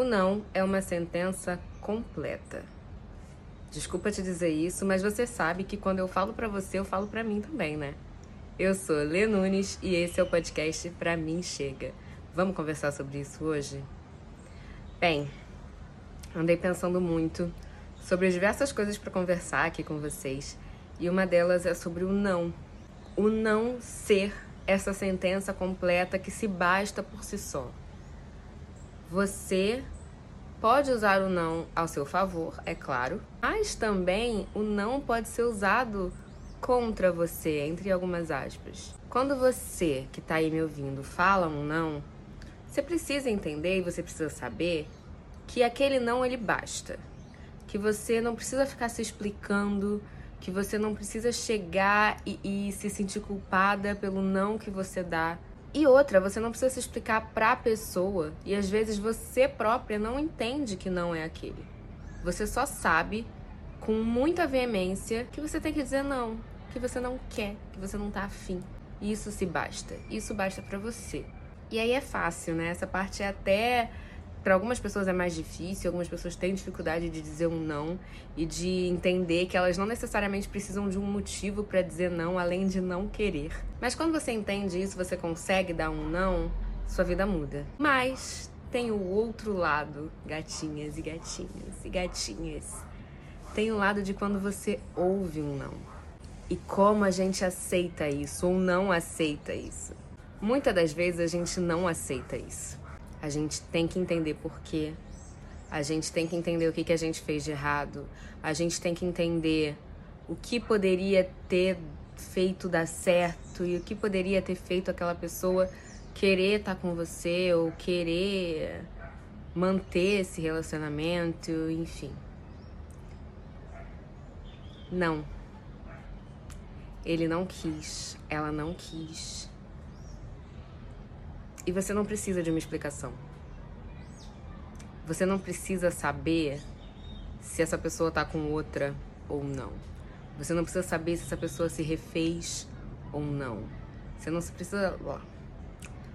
O não é uma sentença completa. Desculpa te dizer isso, mas você sabe que quando eu falo para você, eu falo para mim também, né? Eu sou Lê Nunes e esse é o podcast Pra Mim Chega. Vamos conversar sobre isso hoje? Bem, andei pensando muito sobre diversas coisas para conversar aqui com vocês e uma delas é sobre o não. O não ser essa sentença completa que se basta por si só. Você pode usar o não ao seu favor, é claro, mas também o não pode ser usado contra você, entre algumas aspas. Quando você que está aí me ouvindo fala um não, você precisa entender e você precisa saber que aquele não ele basta. Que você não precisa ficar se explicando, que você não precisa chegar e, e se sentir culpada pelo não que você dá. E outra, você não precisa se explicar para a pessoa e às vezes você própria não entende que não é aquele. Você só sabe com muita veemência que você tem que dizer não, que você não quer, que você não tá afim. Isso se basta. Isso basta para você. E aí é fácil, né? Essa parte é até para algumas pessoas é mais difícil, algumas pessoas têm dificuldade de dizer um não e de entender que elas não necessariamente precisam de um motivo para dizer não além de não querer. Mas quando você entende isso, você consegue dar um não, sua vida muda. Mas tem o outro lado, gatinhas e gatinhas e gatinhas. Tem o lado de quando você ouve um não. E como a gente aceita isso ou não aceita isso. Muitas das vezes a gente não aceita isso. A gente tem que entender por quê. A gente tem que entender o que, que a gente fez de errado. A gente tem que entender o que poderia ter feito dar certo e o que poderia ter feito aquela pessoa querer estar tá com você ou querer manter esse relacionamento, enfim. Não. Ele não quis, ela não quis. E você não precisa de uma explicação. Você não precisa saber se essa pessoa tá com outra ou não. Você não precisa saber se essa pessoa se refez ou não. Você não precisa. Ó,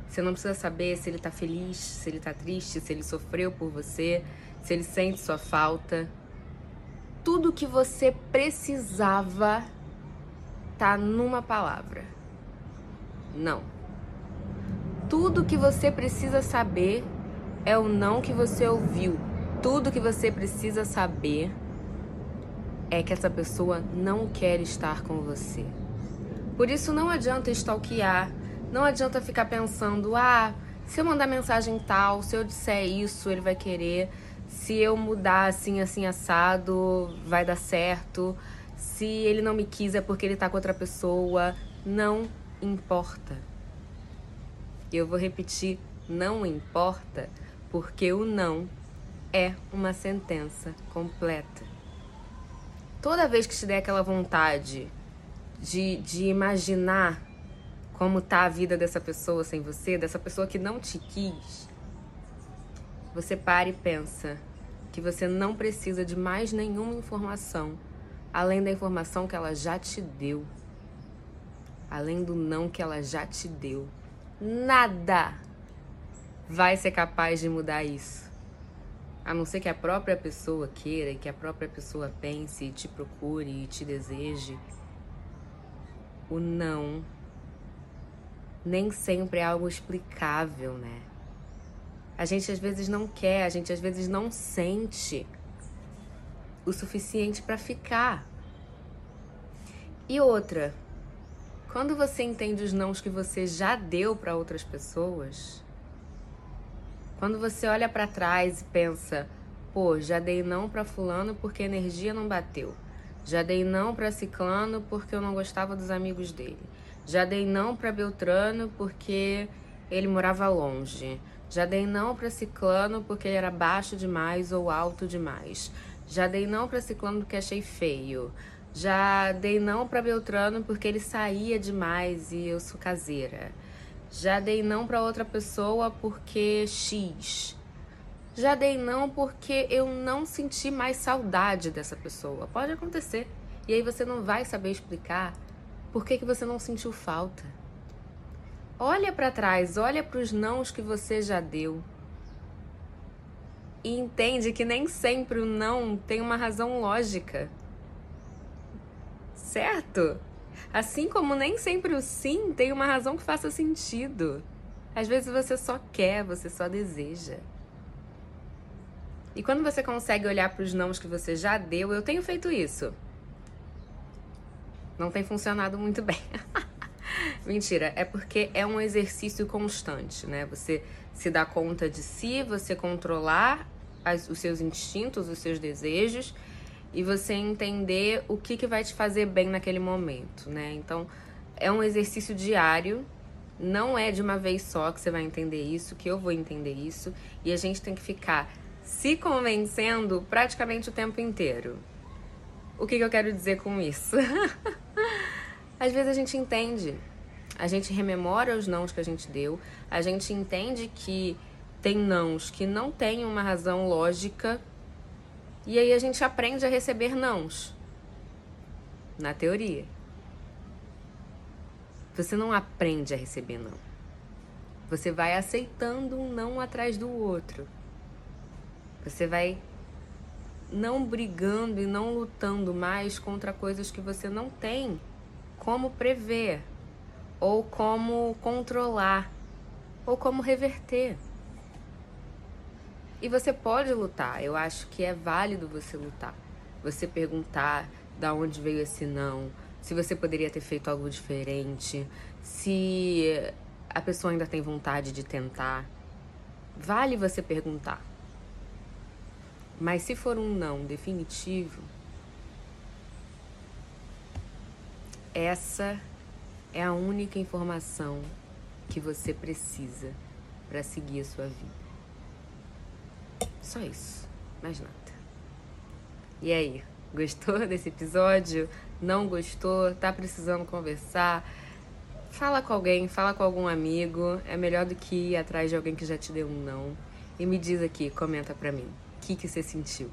você não precisa saber se ele tá feliz, se ele tá triste, se ele sofreu por você, se ele sente sua falta. Tudo que você precisava tá numa palavra. Não. Tudo que você precisa saber é o não que você ouviu. Tudo que você precisa saber é que essa pessoa não quer estar com você. Por isso não adianta stalkear, não adianta ficar pensando, ah, se eu mandar mensagem tal, se eu disser isso, ele vai querer. Se eu mudar assim, assim, assado, vai dar certo. Se ele não me quis é porque ele tá com outra pessoa. Não importa. Eu vou repetir: não importa, porque o não é uma sentença completa. Toda vez que te der aquela vontade de, de imaginar como tá a vida dessa pessoa sem você, dessa pessoa que não te quis, você para e pensa que você não precisa de mais nenhuma informação além da informação que ela já te deu, além do não que ela já te deu nada vai ser capaz de mudar isso. A não ser que a própria pessoa queira e que a própria pessoa pense e te procure e te deseje. O não nem sempre é algo explicável, né? A gente às vezes não quer, a gente às vezes não sente o suficiente para ficar. E outra, quando você entende os nãos que você já deu para outras pessoas, quando você olha para trás e pensa, pô, já dei não para fulano porque a energia não bateu. Já dei não para ciclano porque eu não gostava dos amigos dele. Já dei não para Beltrano porque ele morava longe. Já dei não para ciclano porque ele era baixo demais ou alto demais. Já dei não para ciclano porque achei feio. Já dei não para Beltrano porque ele saía demais e eu sou caseira. Já dei não para outra pessoa porque X. Já dei não porque eu não senti mais saudade dessa pessoa. Pode acontecer. E aí você não vai saber explicar por que, que você não sentiu falta. Olha para trás, olha para os nãos que você já deu. e entende que nem sempre o não tem uma razão lógica. Certo? Assim como nem sempre o sim tem uma razão que faça sentido. Às vezes você só quer, você só deseja. E quando você consegue olhar para os nãos que você já deu, eu tenho feito isso. Não tem funcionado muito bem. Mentira, é porque é um exercício constante, né? Você se dá conta de si, você controlar as, os seus instintos, os seus desejos e você entender o que, que vai te fazer bem naquele momento, né? Então, é um exercício diário, não é de uma vez só que você vai entender isso, que eu vou entender isso, e a gente tem que ficar se convencendo praticamente o tempo inteiro. O que, que eu quero dizer com isso? Às vezes a gente entende, a gente rememora os nãos que a gente deu, a gente entende que tem nãos que não têm uma razão lógica, e aí a gente aprende a receber nãos. Na teoria. Você não aprende a receber não. Você vai aceitando um não atrás do outro. Você vai não brigando e não lutando mais contra coisas que você não tem como prever, ou como controlar, ou como reverter. E você pode lutar, eu acho que é válido você lutar. Você perguntar da onde veio esse não, se você poderia ter feito algo diferente, se a pessoa ainda tem vontade de tentar. Vale você perguntar. Mas se for um não definitivo, essa é a única informação que você precisa para seguir a sua vida. Só isso, mais nada. E aí, gostou desse episódio? Não gostou? Tá precisando conversar? Fala com alguém, fala com algum amigo. É melhor do que ir atrás de alguém que já te deu um não. E me diz aqui, comenta pra mim que, que você sentiu.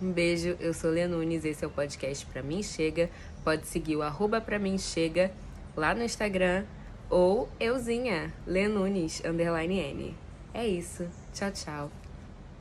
Um beijo, eu sou Lê Nunes, esse é o podcast Pra Mim Chega. Pode seguir o arroba Pra Mim Chega lá no Instagram ou euzinha, Lê Nunes, underline N. É isso, tchau, tchau.